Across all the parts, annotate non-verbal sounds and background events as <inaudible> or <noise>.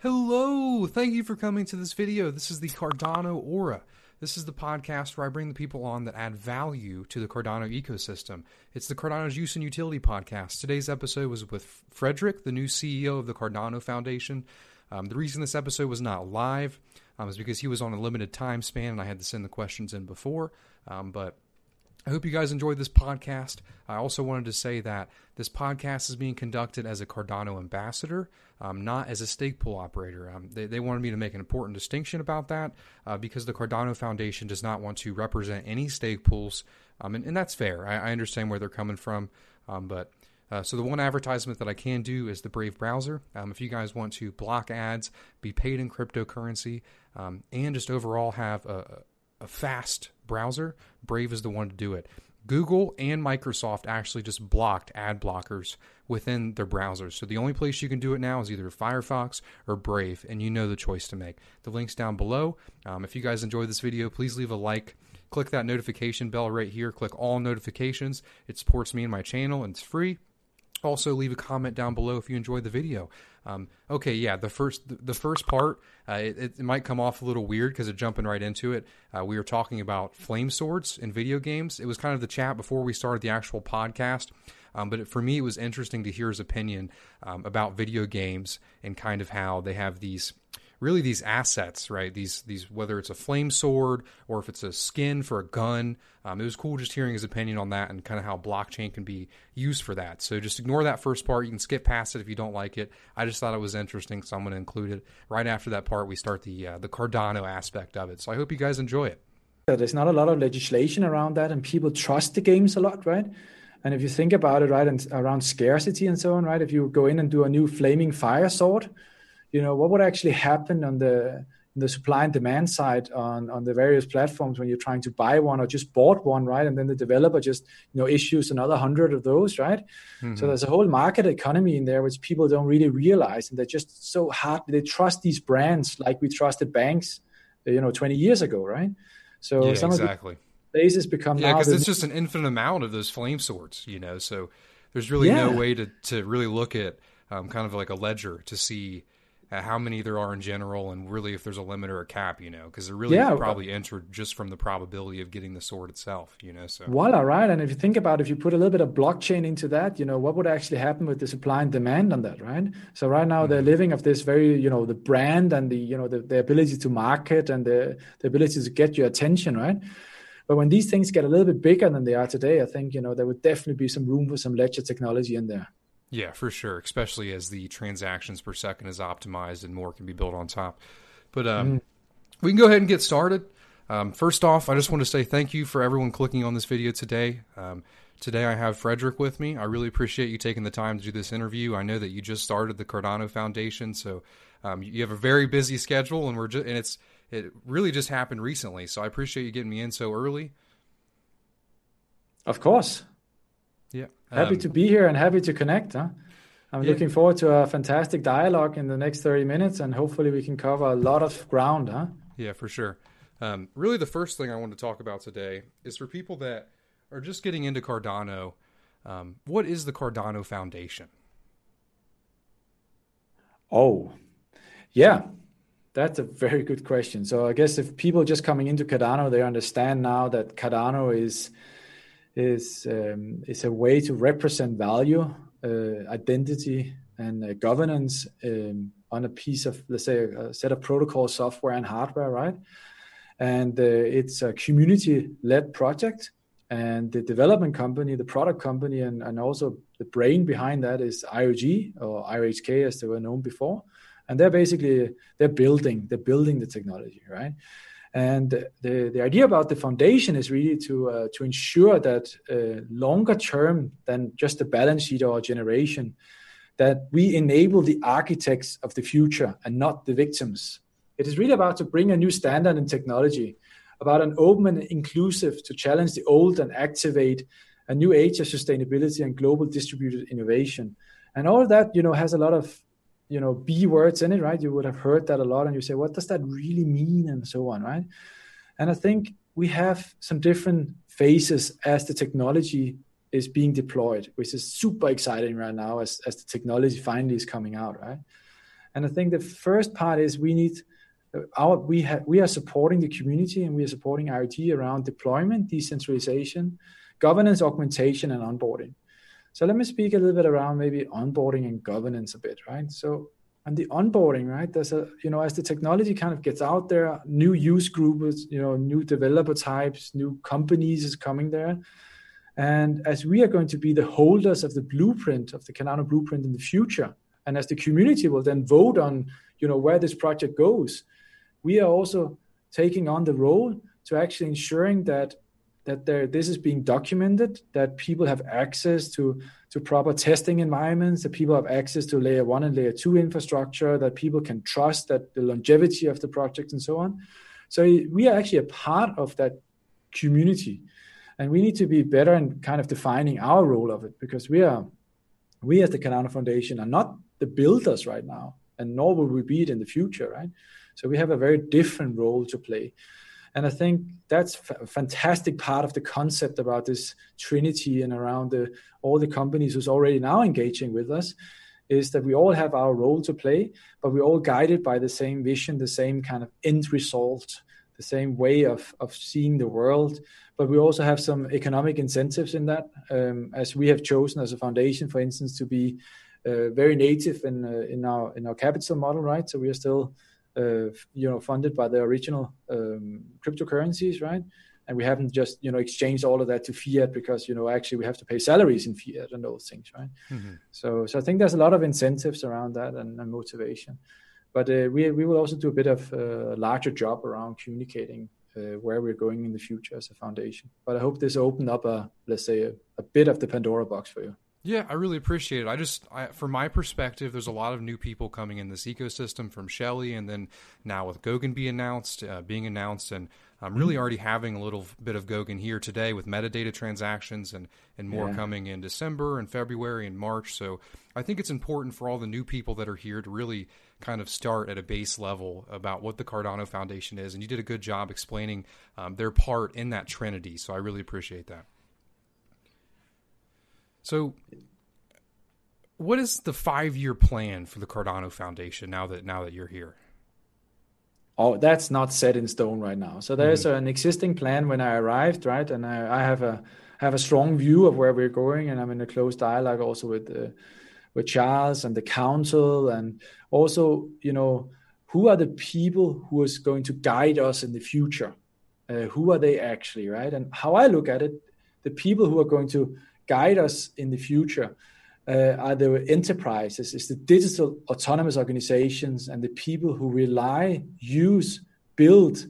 Hello! Thank you for coming to this video. This is the Cardano Aura. This is the podcast where I bring the people on that add value to the Cardano ecosystem. It's the Cardano's Use and Utility podcast. Today's episode was with Frederik, the new CEO of the Cardano Foundation. Um, the reason this episode was not live um, is because he was on a limited time span and I had to send the questions in before. Um, but I hope you guys enjoyed this podcast. I also wanted to say that this podcast is being conducted as a Cardano ambassador, um, not as a stake pool operator. Um, they, they, wanted me to make an important distinction about that uh, because the Cardano Foundation does not want to represent any stake pools, um, and, and, that's fair. I, I, understand where they're coming from, um, but uh, so the one advertisement that I can do is the Brave browser. Um, if you guys want to block ads, be paid in cryptocurrency, um, and just overall have a, a fast browser, Brave is the one to do it. Google and Microsoft actually just blocked ad blockers within their browsers. So the only place you can do it now is either Firefox or Brave, and you know the choice to make. The link's down below. Um, if you guys enjoyed this video, please leave a like. Click that notification bell right here. Click all notifications. It supports me and my channel, and it's free. Also, leave a comment down below if you enjoyed the video. Um, okay, yeah, the first the first part uh, it, it, might come off a little weird because of jumping right into it. Uh, we were talking about flame swords in video games. It was kind of the chat before we started the actual podcast. Um, but it, for me, it was interesting to hear his opinion um, about video games and kind of how they have these really these assets, right? These these whether it's a flame sword or if it's a skin for a gun. Um, it was cool just hearing his opinion on that and kind of how blockchain can be used for that. So just ignore that first part. You can skip past it if you don't like it. I just thought it was interesting, so I'm going to include it right after that part. We start the uh, the Cardano aspect of it. So I hope you guys enjoy it. There's not a lot of legislation around that, and people trust the games a lot, right? And if you think about it, right, and around scarcity and so on, right, if you go in and do a new flaming fire sword, you know what would actually happen on the the supply and demand side on on the various platforms when you're trying to buy one or just bought one right and then the developer just you know issues another hundred of those right mm-hmm. so there's a whole market economy in there which people don't really realize and they're just so hard they trust these brands like we trusted banks you know 20 years ago right so yeah, some exactly. of the places become yeah because it's just an infinite amount of those flame swords you know so there's really yeah. no way to to really look at um, kind of like a ledger to see how many there are in general, and really if there's a limit or a cap, you know, because they're really yeah, probably entered just from the probability of getting the sword itself, you know. So voila, right? And if you think about, it, if you put a little bit of blockchain into that, you know, what would actually happen with the supply and demand on that, right? So right now mm-hmm. they're living of this very, you know, the brand and the, you know, the, the ability to market and the the ability to get your attention, right? But when these things get a little bit bigger than they are today, I think you know there would definitely be some room for some ledger technology in there. Yeah, for sure. Especially as the transactions per second is optimized and more can be built on top. But um, mm. we can go ahead and get started. Um, first off, I just want to say thank you for everyone clicking on this video today. Um, today I have Frederik with me. I really appreciate you taking the time to do this interview. I know that you just started the Cardano Foundation, so um, you have a very busy schedule, and we're just and it's it really just happened recently. So I appreciate you getting me in so early. Of course. Happy um, to be here and happy to connect. Huh? I'm yeah. looking forward to a fantastic dialogue in the next 30 minutes, and hopefully we can cover a lot of ground. Huh? Yeah, for sure. Um, really, the first thing I want to talk about today is for people that are just getting into Cardano. Um, what is the Cardano Foundation? Oh, yeah, that's a very good question. So I guess if people just coming into Cardano, they understand now that Cardano is is um, is a way to represent value, uh, identity, and uh, governance um, on a piece of let's say a, set of protocol software and hardware, right? And uh, it's a community-led project, and the development company, the product company, and, and also the brain behind that is IOG or IOHK as they were known before. And they're basically they're building they're building the technology, right? And the, the idea about the foundation is really to, uh, to ensure that uh, longer term than just the balance sheet or generation, that we enable the architects of the future and not the victims. It is really about to bring a new standard in technology, about an open and inclusive to challenge the old and activate a new age of sustainability and global distributed innovation. And all that, you know, has a lot of you know b words in it right? You would have heard that a lot and you say what does that really mean? And so on right? And i think we have some different phases as the technology is being deployed which is super exciting right now as, as the technology finally is coming out right? And I think the first part is we need uh, our we have we are supporting the community and we are supporting IOG around deployment, decentralization, governance, augmentation, and onboarding. So let me speak a little bit around maybe onboarding and governance a bit, right? So and the onboarding, right? There's a you know as the technology kind of gets out there, new use groups, you know, new developer types, new companies is coming there. And as we are going to be the holders of the blueprint of the Cardano blueprint in the future, and as the community will then vote on, you know, where this project goes, we are also taking on the role to actually ensuring that that there, this is being documented, that people have access to, to proper testing environments, that people have access to layer one and layer two infrastructure, that people can trust that the longevity of the project and so on. So we are actually a part of that community and we need to be better in kind of defining our role of it because we are we as the Cardano Foundation are not the builders right now, and nor will we be it in the future, right? So we have a very different role to play. And I think that's a fantastic part of the concept about this trinity and around the, all the companies who's already now engaging with us is that we all have our role to play, but we're all guided by the same vision, the same kind of end result, the same way of, of seeing the world but we also have some economic incentives in that, um, as we have chosen as a foundation, for instance, to be uh, very native in uh, in our in our capital model, right? So we are still, uh, you know, funded by the original um, cryptocurrencies, right? And we haven't just you know exchanged all of that to fiat because you know actually we have to pay salaries in fiat and those things, right? Mm-hmm. So so I think there's a lot of incentives around that and, and motivation, but uh, we we will also do a bit of a uh, larger job around communicating uh, where we're going in the future as a foundation. But I hope this opened up a let's say a, a bit of the Pandora box for you. Yeah, I really appreciate it. I just, I, from my perspective, there's a lot of new people coming in this ecosystem from Shelley, and then now with Goguen being announced, uh, being announced, and I'm really mm-hmm. already having a little bit of Goguen here today with metadata transactions, and and more yeah. coming in December and February and March. So I think it's important for all the new people that are here to really kind of start at a base level about what the Cardano Foundation is. And you did a good job explaining um, their part in that trinity. So I really appreciate that. So, what is the five-year plan for the Cardano Foundation now that now that you're here? Oh, that's not set in stone right now. So there's mm-hmm. an existing plan when I arrived, right? And I, I, have a have a strong view of where we're going, and I'm in a close dialogue also with uh, with Charles and the council, and also, you know, who are the people who is going to guide us in the future? Uh, who are they actually, right? And how I look at it, the people who are going to guide us in the future uh, are the enterprises, is the digital autonomous organizations and the people who rely, use, build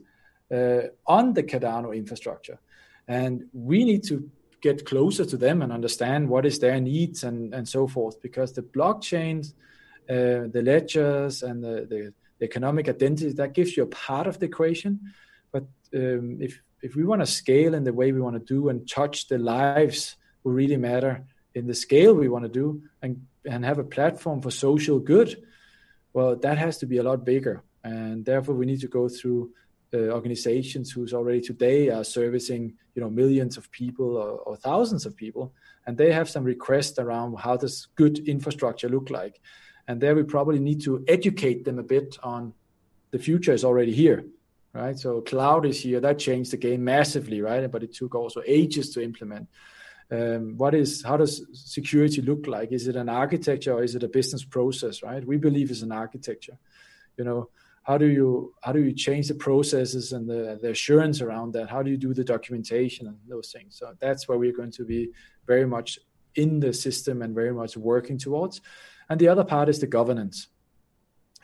uh, on the Cardano infrastructure. And we need to get closer to them and understand what is their needs and, and so forth because the blockchains uh, the ledgers and the, the, the, economic identity that gives you a part of the equation but um, if if we want to scale in the way we want to do and touch the lives really matter in the scale we want to do and and have a platform for social good well that has to be a lot bigger. And therefore we need to go through uh, organizations who's already today are servicing you know millions of people or, or, thousands of people. And they have some requests around how does good infrastructure look like. And there we probably need to educate them a bit on the future is already here right? So cloud is here. That changed the game massively right? But it took also ages to implement um, what is how does security look like? Is it an architecture or is it a business process right? We believe it's an architecture. You know how do you how do you change the processes and the, the assurance around that? How do you do the documentation and those things? So that's where we're going to be very much in the system and very much working towards. And the other part is the governance.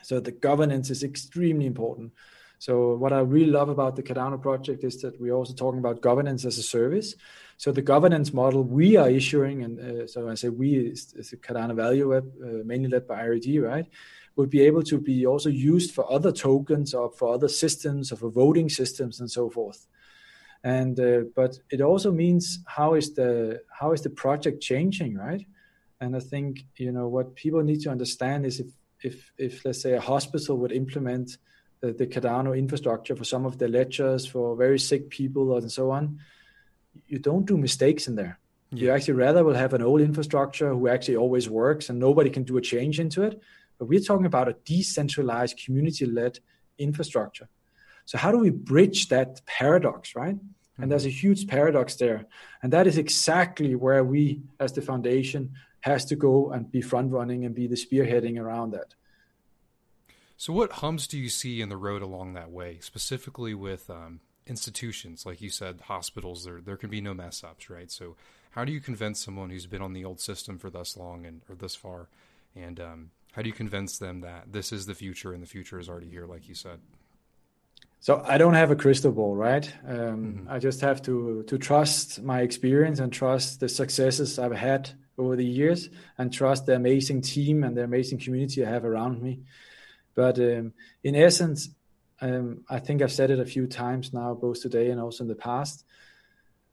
So the governance is extremely important. So what i really love about the cardano project is that we're also talking about governance as a service so the governance model we are issuing and uh, so i say we is, is the cardano value web uh, mainly led by IOG, right would be able to be also used for other tokens or for other systems or for voting systems and so forth. And uh, but it also means how is the how is the project changing, right? And I think you know what people need to understand is if if if let's say a hospital would implement the, the Cardano infrastructure for some of the ledgers for very sick people and so on, you don't do mistakes in there. Yeah. You actually rather will have an old infrastructure who actually always works and nobody can do a change into it but we're talking about a decentralized, community-led infrastructure. So how do we bridge that paradox, right? Mm-hmm. And there's a huge paradox there, and that is exactly where we, as the foundation, has to go and be front running and be the spearheading around that. So, what humps do you see in the road along that way, specifically with um, institutions, like you said, hospitals? There, there can be no mess ups, right? So, how do you convince someone who's been on the old system for thus long and or this far, and um, how do you convince them that this is the future and the future is already here, like you said? So I don't have a crystal ball, right? Um, mm-hmm. I just have to to trust my experience and trust the successes I've had over the years, and trust the amazing team and the amazing community I have around me. But um, in essence, um, I think I've said it a few times now, both today and also in the past.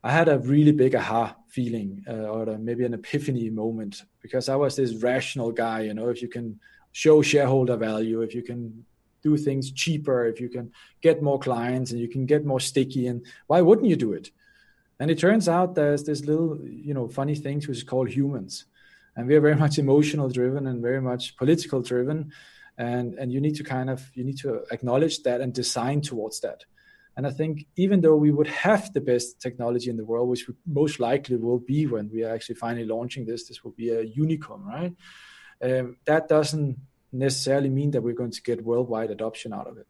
I had a really big aha feeling, uh, or maybe an epiphany moment, because I was this rational guy. You know, if you can show shareholder value, if you can do things cheaper, if you can get more clients and you can get more sticky, and why wouldn't you do it? And it turns out there's this little, you know, funny things which is called humans, and we are very much <laughs> emotional driven and very much political driven and and you need to kind of you need to acknowledge that and design towards that. And i think even though we would have the best technology in the world which most likely will be when we are actually finally launching this this will be a unicorn right? Um, that doesn't necessarily mean that we're going to get worldwide adoption out of it.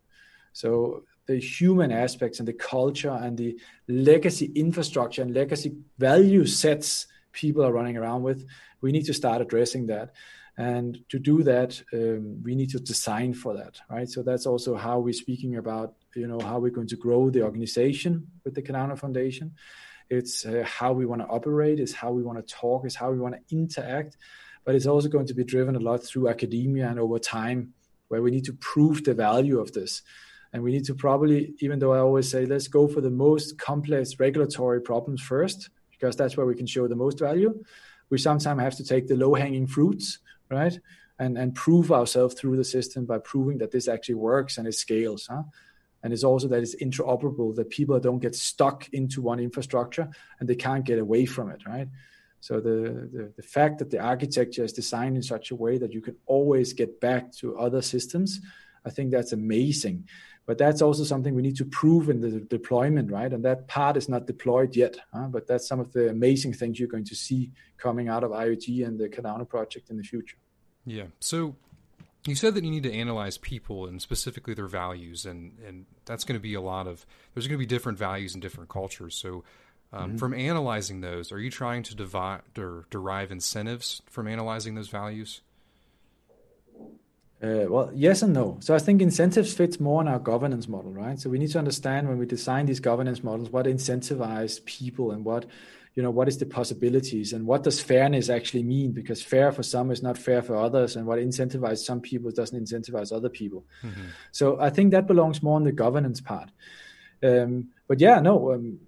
So the human aspects and the culture and the legacy infrastructure and legacy value sets people are running around with we need to start addressing that and to do that um, we need to design for that right? So that's also how we're speaking about you know how we're going to grow the organization with the Cardano Foundation. It's uh, how we want to operate is how we want to talk is how we want to interact. But it's also going to be driven a lot through academia and over time where we need to prove the value of this. And we need to probably even though i always say let's go for the most complex regulatory problems first because that's where we can show the most value we sometimes have to take the low hanging fruits right? And and prove ourselves through the system by proving that this actually works and it scales, huh? And it's also that it's interoperable, that people don't get stuck into one infrastructure and they can't get away from it, right? So the, the, the fact that the architecture is designed in such a way that you can always get back to other systems, I think that's amazing. But that's also something we need to prove in the deployment, right? And that part is not deployed yet. Huh? But that's some of the amazing things you're going to see coming out of IOG and the Cardano project in the future. Yeah. So you said that you need to analyze people and specifically their values, and and that's going to be a lot of there's going to be different values in different cultures. So. Um, mm-hmm. From analyzing those, are you trying to divide or derive incentives from analyzing those values? Uh, well, yes and no. So I think incentives fits more in our governance model, right? So we need to understand when we design these governance models what incentivize people and what you know what is the possibilities and what does fairness actually mean? Because fair for some is not fair for others and what incentivizes some people doesn't incentivize other people. Mm-hmm. so i think that belongs more on the governance part. Um, but yeah no um,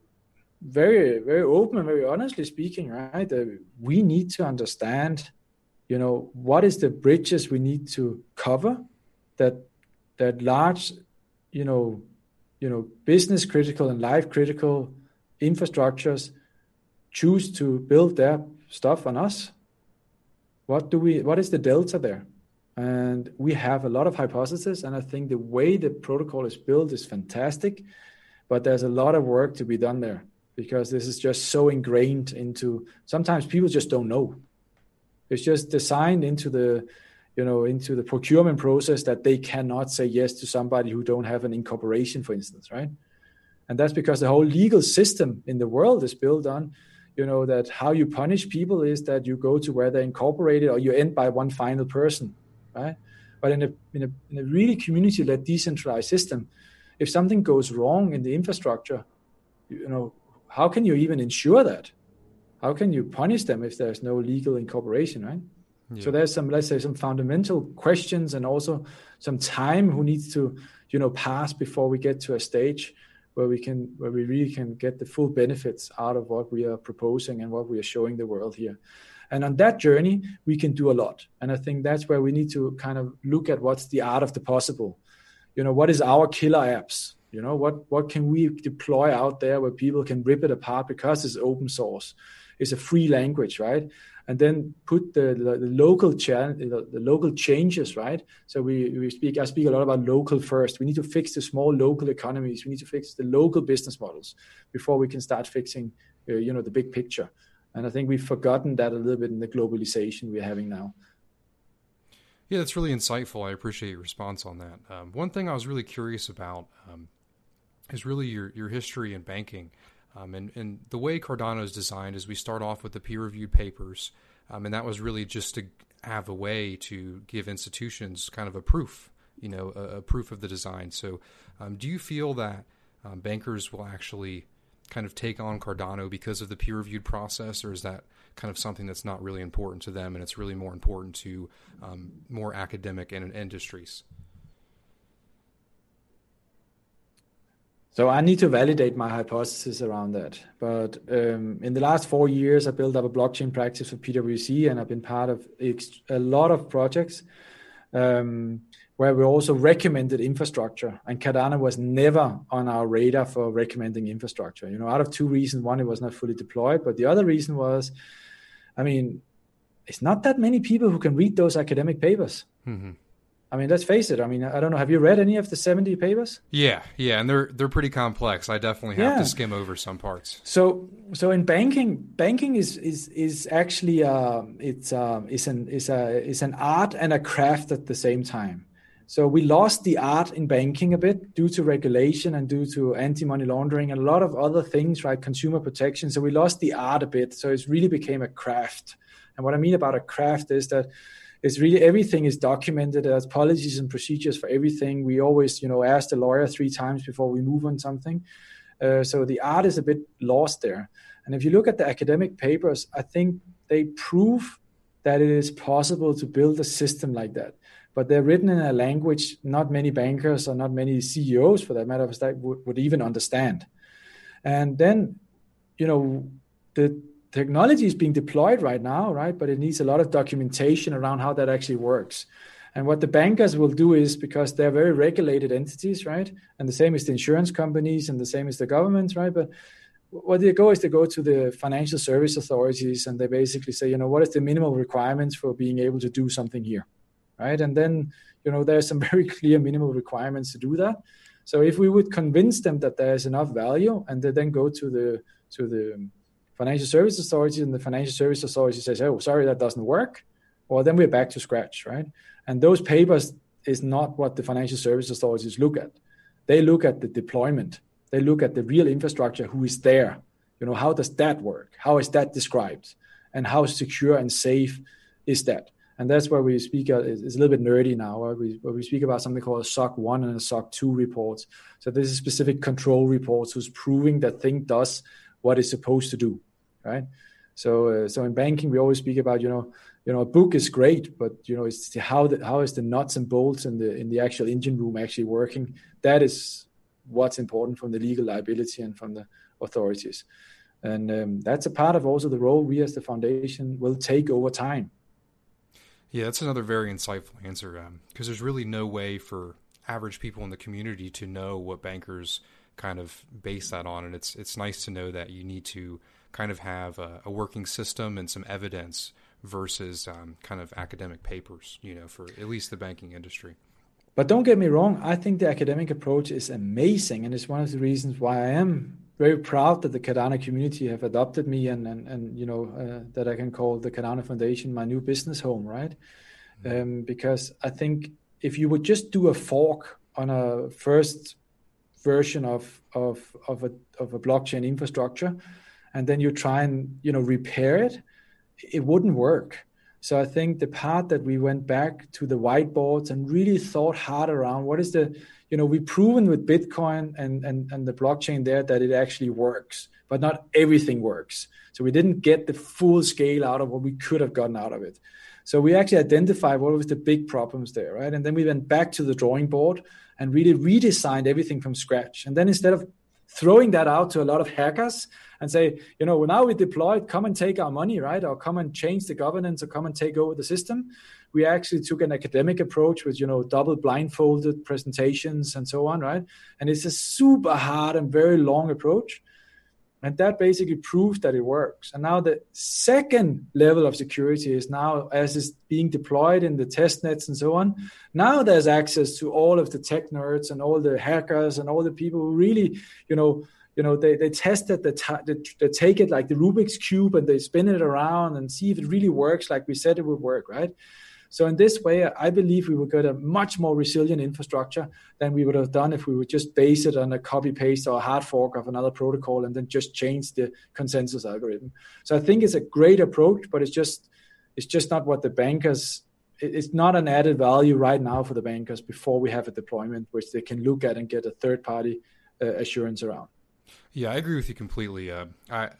very very open and very honestly speaking right? Uh, we need to understand you know what is the bridges we need to cover that that large you know you know business critical and life critical infrastructures choose to build their stuff on us what do we what is the delta there? And we have a lot of hypotheses and i think the way the protocol is built is fantastic but there's a lot of work to be done there because this is just so ingrained into sometimes people just don't know. It's just designed into the you know into the procurement process that they cannot say yes to somebody who don't have an incorporation for instance right? And that's because the whole legal system in the world is built on you know that how you punish people is that you go to where they're incorporated or you end by one final person right? But in a in a, in a really community-led decentralized system if something goes wrong in the infrastructure you know how can you even ensure that? How can you punish them if there's no legal incorporation right? Yeah. so there's some let's say some fundamental questions and also some time who needs to you know pass before we get to a stage where we can where we really can get the full benefits out of what we are proposing and what we are showing the world here. And on that journey we can do a lot. And i think that's where we need to kind of look at what's the art of the possible. You know what is our killer apps? You know what what can we deploy out there where people can rip it apart because it's open source? It's a free language right and then put the, the, local cha- the, the, local changes right so we, we speak i speak a lot about local first we need to fix the small local economies we need to fix the local business models before we can start fixing uh, you know the big picture and i think we've forgotten that a little bit in the globalization we're having now yeah, that's really insightful. I appreciate your response on that. Um, one thing I was really curious about um, is really your, your history in banking. Um, and, and the way Cardano is designed is we start off with the peer reviewed papers, um, and that was really just to have a way to give institutions kind of a proof, you know, a, a proof of the design. So, um, do you feel that um, bankers will actually kind of take on Cardano because of the peer reviewed process, or is that kind of something that's not really important to them and it's really more important to um, more academic and industries? So I need to validate my hypothesis around that. But um, in the last four years, I built up a blockchain practice for PwC, and I've been part of a lot of projects um, where we also recommended infrastructure. And Cardano was never on our radar for recommending infrastructure. You know, out of two reasons: one, it was not fully deployed, but the other reason was, I mean, it's not that many people who can read those academic papers. Mm-hmm. I mean, let's face it. I mean, I don't know. Have you read any of the seventy papers? Yeah, yeah, and they're they're pretty complex. I definitely have yeah. to skim over some parts. So, so in banking, banking is is is actually uh, it's uh, is an is a is an art and a craft at the same time. So we lost the art in banking a bit due to regulation and due to anti-money laundering and a lot of other things, right? Consumer protection. So we lost the art a bit. So it really became a craft. And what I mean about a craft is that it's really everything is documented as policies and procedures for everything. We always, you know, ask the lawyer three times before we move on something. Uh, so the art is a bit lost there. And if you look at the academic papers, I think they prove that it is possible to build a system like that. But they're written in a language not many bankers or not many CEOs, for that matter would, would even understand. And then, you know, the technology is being deployed right now, right? But it needs a lot of documentation around how that actually works. And what the bankers will do is because they're very regulated entities, right? And the same is the insurance companies and the same is the government, right? But what they go is they go to the financial service authorities and they basically say, you know, what is the minimal requirements for being able to do something here, right? And then, you know, there's some <laughs> very clear minimal requirements to do that. So if we would convince them that there's enough value, and they then go to the to the financial service authority and the financial service authority says, oh, sorry, that doesn't work, well, then we're back to scratch, right? And those papers is not what the financial service authorities look at. They look at the deployment. They look at the real infrastructure, who is there. You know, how does that work? How is that described? And how secure and safe is that? And that's where we speak, uh, it's a little bit nerdy now, where we, where we speak about something called a SOC 1 and a SOC 2 reports. So this is specific control reports who's proving that thing does what it's supposed to do, right? So, uh, so in banking, we always speak about you know, you know, a book is great, but you know, it's how the, how is the nuts and bolts in the in the actual engine room actually working? That is what's important from the legal liability and from the authorities, and um, that's a part of also the role we as the foundation will take over time. Yeah, that's another very insightful answer because um, there's really no way for average people in the community to know what bankers kind of base that on. And it's it's nice to know that you need to kind of have a, a working system and some evidence versus um, kind of academic papers, you know, for at least the banking industry. But don't get me wrong, I think the academic approach is amazing, and it's one of the reasons why I am very proud that the Cardano community have adopted me, and and, and you know uh, that I can call the Cardano Foundation my new business home, right? Mm-hmm. Um, because I think if you would just do a fork on a first version of of of a of a blockchain infrastructure, and then you try and you know repair it, it wouldn't work. So I think the part that we went back to the whiteboards and really thought hard around what is the you know we've proven with Bitcoin and and and the blockchain there that it actually works, but not everything works. So we didn't get the full scale out of what we could have gotten out of it. So we actually identified what was the big problems there, right? And then we went back to the drawing board and really redesigned everything from scratch. And then instead of throwing that out to a lot of hackers and say, you know, now we deployed, come and take our money, right? Or come and change the governance or come and take over the system. We actually took an academic approach with, you know, double blindfolded presentations and so on, right? And it's a super hard and very long approach. And that basically proves that it works. And now the second level of security is now, as is being deployed in the test nets and so on, now there's access to all of the tech nerds and all the hackers and all the people who really, you know, you know, they, they test it, they, they, they take it like the Rubik's Cube and they spin it around and see if it really works like we said it would work, right? So in this way, I believe we would get a much more resilient infrastructure than we would have done if we would just base it on a copy paste or a hard fork of another protocol and then just change the consensus algorithm. So I think it's a great approach, but it's just it's just not what the bankers. It's not an added value right now for the bankers before we have a deployment which they can look at and get a third party uh, assurance around. Yeah, I agree with you completely. Uh, I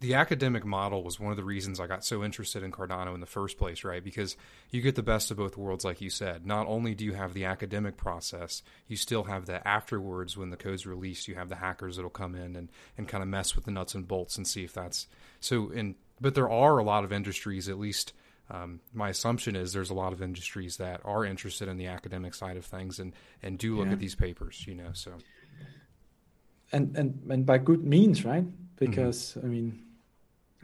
the academic model was one of the reasons I got so interested in Cardano in the first place, right? Because you get the best of both worlds, like you said. Not only do you have the academic process, you still have the afterwards when the code's released, you have the hackers that'll come in and, and kind of mess with the nuts and bolts and see if that's so. In but there are a lot of industries, at least um, my assumption is there's a lot of industries that are interested in the academic side of things and and do look yeah. at these papers, you know. So and and and by good means, right? Because mm-hmm. I mean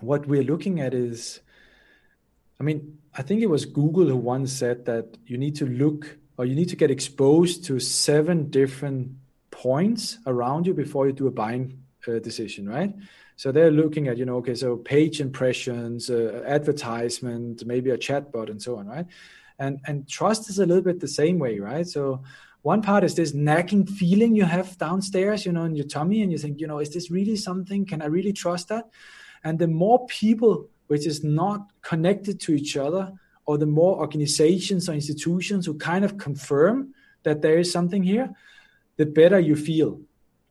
what we're looking at is, I mean, I think it was Google who once said that you need to look or you need to get exposed to seven different points around you before you do a buying uh, decision, right? So they're looking at, you know, okay, so page impressions, uh, advertisement, maybe a chatbot, and so on, right? And and trust is a little bit the same way, right? So one part is this nagging feeling you have downstairs, you know, in your tummy, and you think, you know, is this really something? Can I really trust that? And the more people which is not connected to each other, or the more organizations or institutions who kind of confirm that there is something here, the better you feel,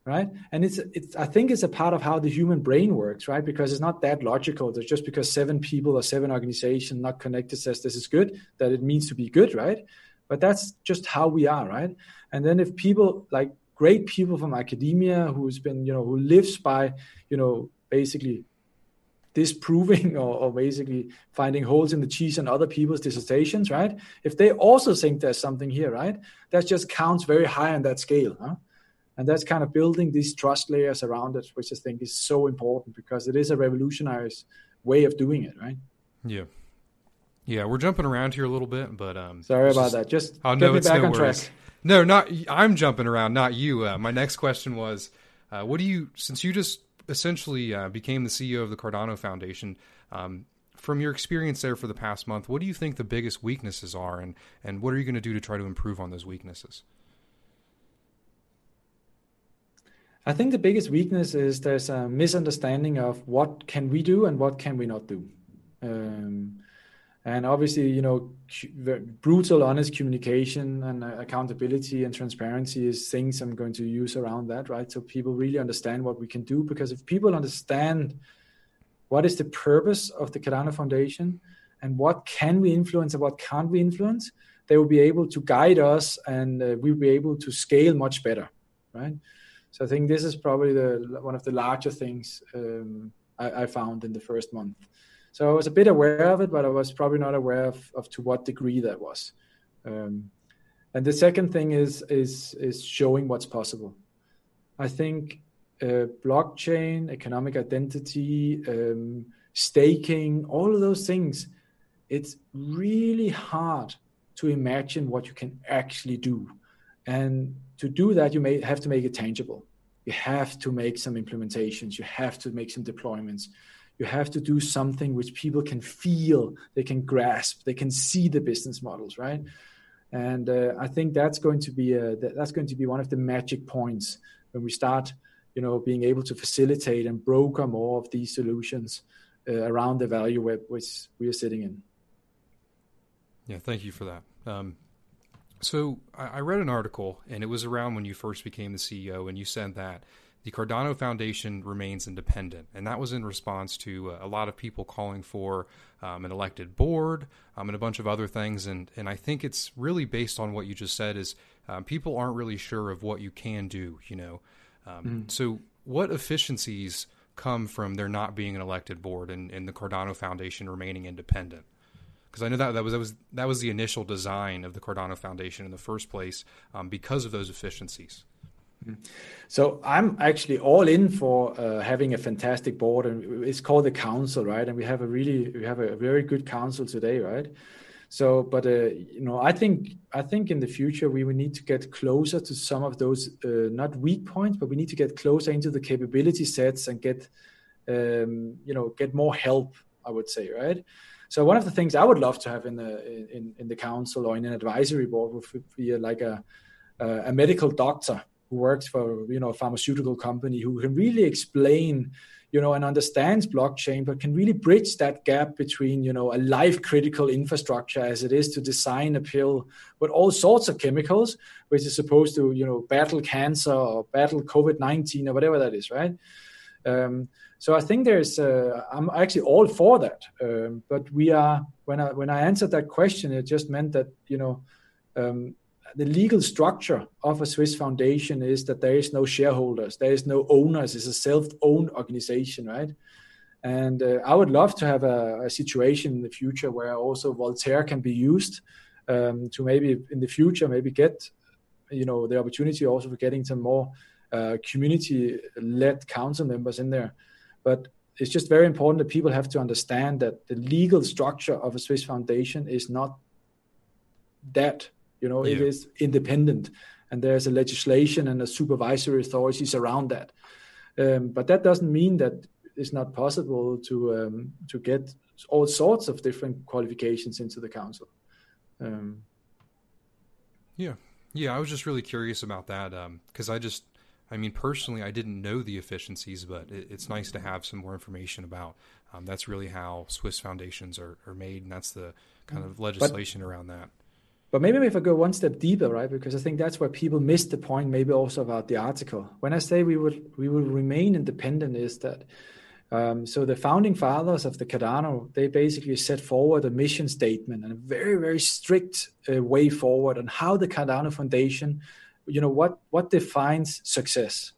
right? And it's, it's I think it's a part of how the human brain works, right? Because it's not that logical that just because seven people or seven organizations not connected says this is good, that it means to be good, right? But that's just how we are, right? And then if people like great people from academia who's been, you know, who lives by, you know, basically disproving <laughs> or, or, basically finding holes in the cheese on other people's dissertations, right? If they also think there's something here, right, that just counts very high on that scale. Huh? And that's kind of building these trust layers around it, which I think is so important because it is a revolutionary way of doing it, right? Yeah. Yeah, we're jumping around here a little bit, but um, sorry about just, that. Just oh, no, it's back no on worries. track. No, not I'm jumping around, not you. Uh, my next question was, uh, what do you since you just essentially uh, became the CEO of the Cardano Foundation. Um, from your experience there for the past month, what do you think the biggest weaknesses are, and, and what are you going to do to try to improve on those weaknesses? I think the biggest weakness is there's a misunderstanding of what can we do and what can we not do. Um, and obviously you know brutal honest communication and uh, accountability and transparency is things i'm going to use around that right? So people really understand what we can do because if people understand what is the purpose of the cardano foundation and what can we influence and what can't we influence they will be able to guide us and uh, we'll be able to scale much better right? So i think this is probably the one of the larger things um, I, I found in the first month so I was a bit aware of it, but I was probably not aware of, of to what degree that was. Um, and the second thing is is is showing what's possible. I think uh, blockchain, economic identity, um, staking, all of those things, it's really hard to imagine what you can actually do. And to do that, you may have to make it tangible. You have to make some implementations. You have to make some deployments you have to do something which people can feel they can grasp they can see the business models right? And uh, i think that's going to be a, that's going to be one of the magic points when we start you know being able to facilitate and broker more of these solutions uh, around the value web which we are sitting in. Yeah thank you for that. Um, so I read an article, and it was around when you first became the CEO, and you said that the Cardano Foundation remains independent. And that was in response to uh, a lot of people calling for um, an elected board um, and a bunch of other things. And, and I think it's really based on what you just said is um, people aren't really sure of what you can do, you know. Mm. So what efficiencies come from there not being an elected board and, and the Cardano Foundation remaining independent? Because I know that, that was that was that was the initial design of the Cardano Foundation in the first place um, because of those efficiencies. So I'm actually all in for uh, having a fantastic board, and it's called the council, right? And we have a really we have a very good council today, right? So, but uh, you know, I think I think in the future we will need to get closer to some of those uh, not weak points, but we need to get closer into the capability sets and get um, you know get more help. I would say, right? So one of the things I would love to have in the in, in the council or in an advisory board would be like a a medical doctor who works for you know a pharmaceutical company who can really explain you know and understands blockchain but can really bridge that gap between you know a life critical infrastructure as it is to design a pill with all sorts of chemicals which is supposed to you know battle cancer or battle covid-19 or whatever that is right um, so I think there's, uh, I'm actually all for that. Um, but we are, when I when I answered that question, it just meant that you know, um, the legal structure of a Swiss foundation is that there is no shareholders, there is no owners. It's a self-owned organization, right? And uh, I would love to have a, a, situation in the future where also Voltaire can be used um, to maybe in the future maybe get, you know, the opportunity also for getting some more uh, community-led council members in there. But it's just very important that people have to understand that the legal structure of a Swiss foundation is not that you know, yeah. it is independent, and there's a legislation and a supervisory authorities around that. Um, but that doesn't mean that it's not possible to um, to get all sorts of different qualifications into the council. Um, yeah, yeah. I was just really curious about that because um, I just, I mean, personally, I didn't know the efficiencies, but it, it's nice to have some more information about. Um, that's really how Swiss foundations are, are made, and that's the kind of legislation but, around that. But maybe if I go one step deeper, right? Because I think that's where people miss the point, maybe also about the article. When I say we would we will remain independent, is that um, so the founding fathers of the Cardano they basically set forward a mission statement and a very very strict uh, way forward on how the Cardano Foundation, you know, what what defines success.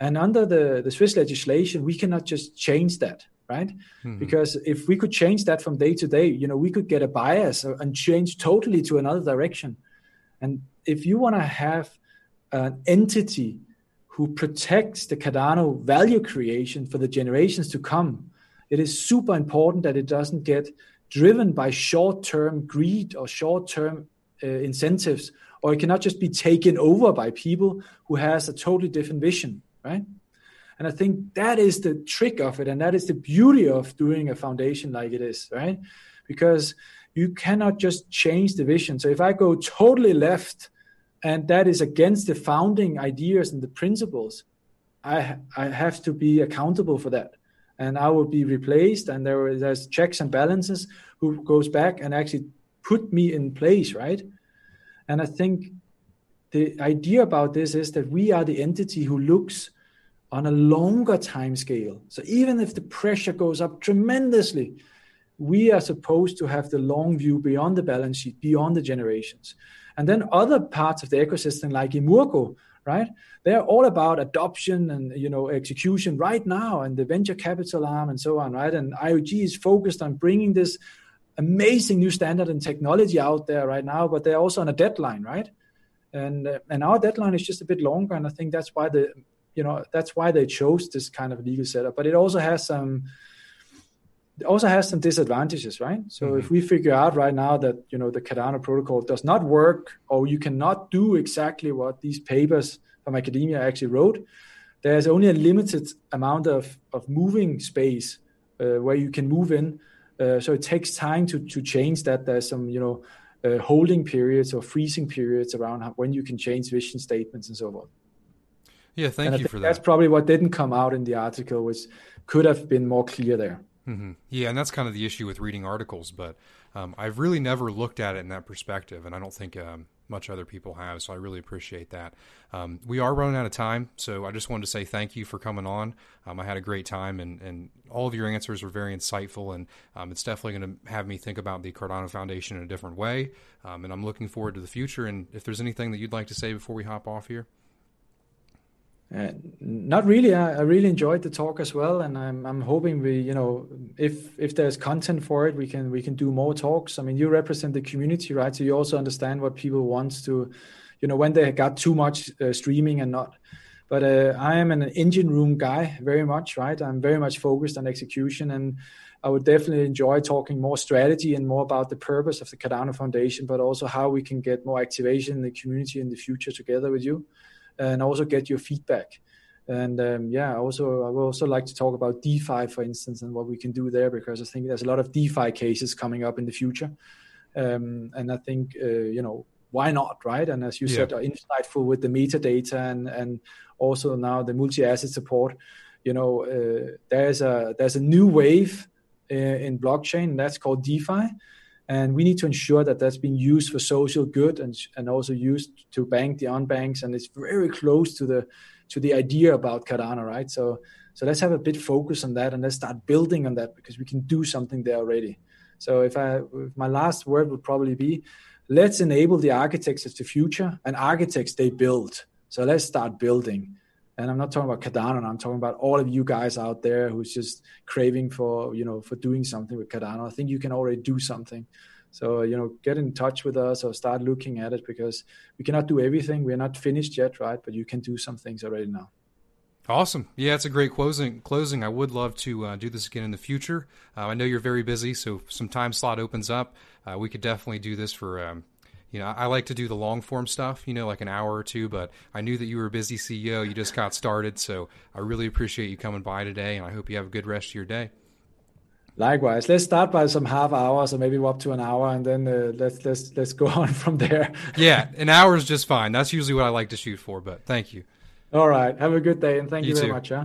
And under the the Swiss legislation, we cannot just change that right? Mm-hmm. Because if we could change that from day to day, you know, we could get a bias and change totally to another direction. And if you want to have an entity who protects the Cardano value creation for the generations to come, it is super important that it doesn't get driven by short-term greed or short-term uh, incentives, or it cannot just be taken over by people who has a totally different vision, right? And I think that is the trick of it. And that is the beauty of doing a foundation like it is, right? Because you cannot just change the vision. So if I go totally left and that is against the founding ideas and the principles, I, I have to be accountable for that. And I will be replaced. And there there's checks and balances who goes back and actually put me in place, right? And I think the idea about this is that we are the entity who looks on a longer time scale. So even if the pressure goes up tremendously, we are supposed to have the long view beyond the balance sheet, beyond the generations. And then other parts of the ecosystem, like Emurgo, right? They're all about adoption and you know execution right now, and the venture capital arm and so on, right? And IOG is focused on bringing this amazing new standard and technology out there right now, but they're also on a deadline, right? And and our deadline is just a bit longer, and I think that's why the you know that's why they chose this kind of legal setup. But it also has some it also has some disadvantages right? So mm-hmm. if we figure out right now that you know the cardano protocol does not work or you cannot do exactly what these papers from academia actually wrote there's only a limited amount of of moving space uh, where you can move in. Uh, so it takes time to to change that. There's some you know uh, holding periods or freezing periods around how, when you can change vision statements and so forth yeah, thank you for that. That's probably what didn't come out in the article, which could have been more clear there. Mm-hmm. Yeah, and that's kind of the issue with reading articles. But um, I've really never looked at it in that perspective, and I don't think um, much other people have. So I really appreciate that. Um, we are running out of time, so I just wanted to say thank you for coming on. Um, I had a great time, and, and all of your answers were very insightful, and um, it's definitely going to have me think about the Cardano Foundation in a different way. Um, and I'm looking forward to the future. And if there's anything that you'd like to say before we hop off here. Uh, not really. I, I, really enjoyed the talk as well, and I'm I'm hoping we, you know, if if there's content for it, we can we can do more talks. I mean, you represent the community, right? So you also understand what people want to, you know, when they got too much uh, streaming and not. But uh, I am an engine room guy, very much, right? I'm very much focused on execution, and I would definitely enjoy talking more strategy and more about the purpose of the Cardano Foundation, but also how we can get more activation in the community in the future together with you and also get your feedback. And um, yeah, also I would also like to talk about DeFi, for instance, and what we can do there because I think there's a lot of DeFi cases coming up in the future. Um, and I think uh, you know why not, right? And as you yeah. said, are insightful with the metadata and and also now the multi-asset support. You know, uh, there's a there's a new wave uh, in blockchain that's called DeFi, and we need to ensure that that's being used for social good and and also used to bank the unbanks and it's very close to the to the idea about Cardano, right? So so let's have a bit focus on that and let's start building on that because we can do something there already. So if I if my last word would probably be let's enable the architects of the future and architects they build. So let's start building and I'm not talking about Cardano. I'm talking about all of you guys out there who's just craving for you know for doing something with Cardano. I think you can already do something. So you know, get in touch with us or start looking at it because we cannot do everything. We're not finished yet, right? But you can do some things already now. Awesome. Yeah, it's a great closing. Closing. I would love to uh, do this again in the future. Uh, I know you're very busy, so some time slot opens up, uh, we could definitely do this for um, you know, I like to do the long form stuff, you know, like an hour or two, but I knew that you were a busy CEO. You just got started. So I really appreciate you coming by today, and I hope you have a good rest of your day. Likewise, let's start by some half hours, or maybe up to an hour, and then uh, let's let's let's go <laughs> on from there. yeah, an hour is just fine. That's usually what I like to shoot for. But thank you. All right, have a good day, and thank you, you very too. much. Huh?